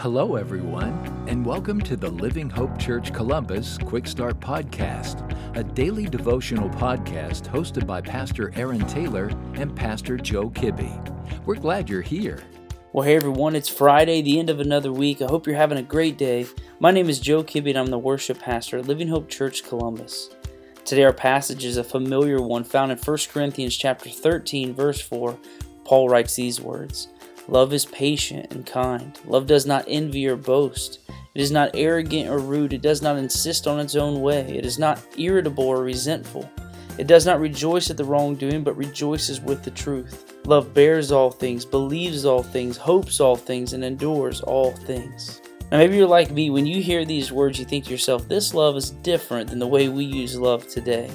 Hello, everyone, and welcome to the Living Hope Church Columbus Quick Start Podcast, a daily devotional podcast hosted by Pastor Aaron Taylor and Pastor Joe Kibbe. We're glad you're here. Well, hey everyone, it's Friday, the end of another week. I hope you're having a great day. My name is Joe Kibbe, and I'm the worship pastor at Living Hope Church Columbus. Today, our passage is a familiar one found in 1 Corinthians chapter 13, verse 4. Paul writes these words. Love is patient and kind. Love does not envy or boast. It is not arrogant or rude. It does not insist on its own way. It is not irritable or resentful. It does not rejoice at the wrongdoing, but rejoices with the truth. Love bears all things, believes all things, hopes all things, and endures all things. Now, maybe you're like me. When you hear these words, you think to yourself, this love is different than the way we use love today.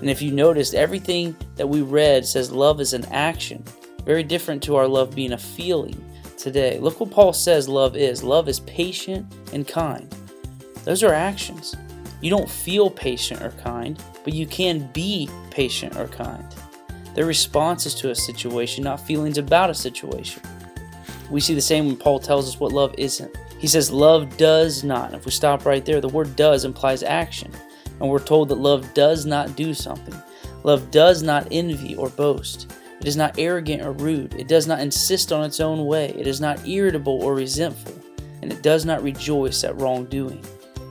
And if you noticed, everything that we read says love is an action. Very different to our love being a feeling today. Look what Paul says love is love is patient and kind. Those are actions. You don't feel patient or kind, but you can be patient or kind. They're responses to a situation, not feelings about a situation. We see the same when Paul tells us what love isn't. He says love does not. If we stop right there, the word does implies action. And we're told that love does not do something. Love does not envy or boast. It is not arrogant or rude. It does not insist on its own way. It is not irritable or resentful. And it does not rejoice at wrongdoing.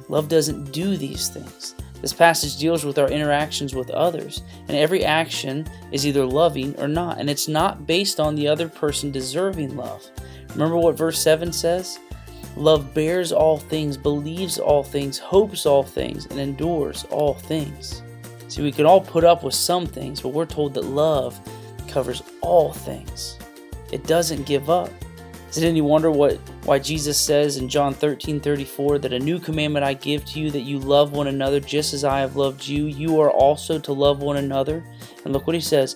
Love doesn't do these things. This passage deals with our interactions with others, and every action is either loving or not, and it's not based on the other person deserving love. Remember what verse 7 says? Love bears all things, believes all things, hopes all things, and endures all things. See, we can all put up with some things, but we're told that love covers all things. It doesn't give up. Is it any wonder what why Jesus says in John 13 34 that a new commandment I give to you that you love one another just as I have loved you, you are also to love one another? And look what he says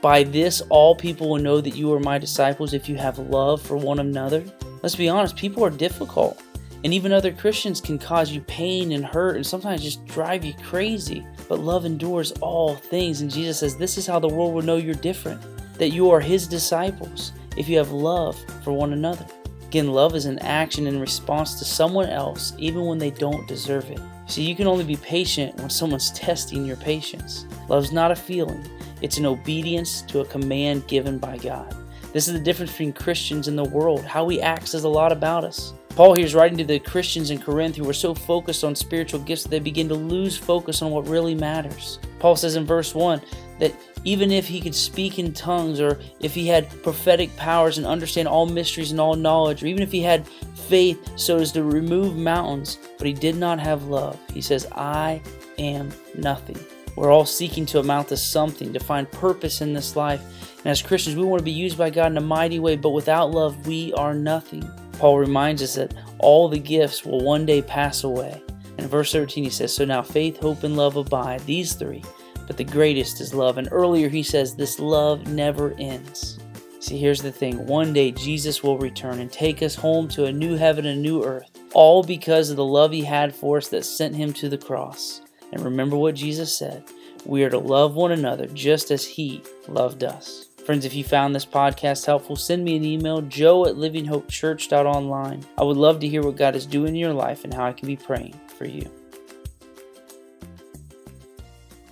By this all people will know that you are my disciples if you have love for one another. Let's be honest, people are difficult. And even other Christians can cause you pain and hurt and sometimes just drive you crazy. But love endures all things. And Jesus says, This is how the world will know you're different, that you are His disciples if you have love for one another. Again, love is an action in response to someone else, even when they don't deserve it. See, you can only be patient when someone's testing your patience. Love's not a feeling, it's an obedience to a command given by God. This is the difference between Christians and the world. How we act says a lot about us. Paul here is writing to the Christians in Corinth who were so focused on spiritual gifts that they begin to lose focus on what really matters. Paul says in verse 1 that even if he could speak in tongues, or if he had prophetic powers and understand all mysteries and all knowledge, or even if he had faith so as to remove mountains, but he did not have love, he says, I am nothing. We're all seeking to amount to something, to find purpose in this life. And as Christians, we want to be used by God in a mighty way, but without love, we are nothing. Paul reminds us that all the gifts will one day pass away. In verse 13, he says, So now faith, hope, and love abide, these three, but the greatest is love. And earlier he says, This love never ends. See, here's the thing one day Jesus will return and take us home to a new heaven and new earth, all because of the love he had for us that sent him to the cross. And remember what Jesus said we are to love one another just as he loved us. Friends, if you found this podcast helpful, send me an email, joe at livinghopechurch.online. I would love to hear what God is doing in your life and how I can be praying for you.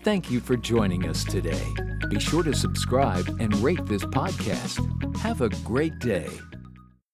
Thank you for joining us today. Be sure to subscribe and rate this podcast. Have a great day.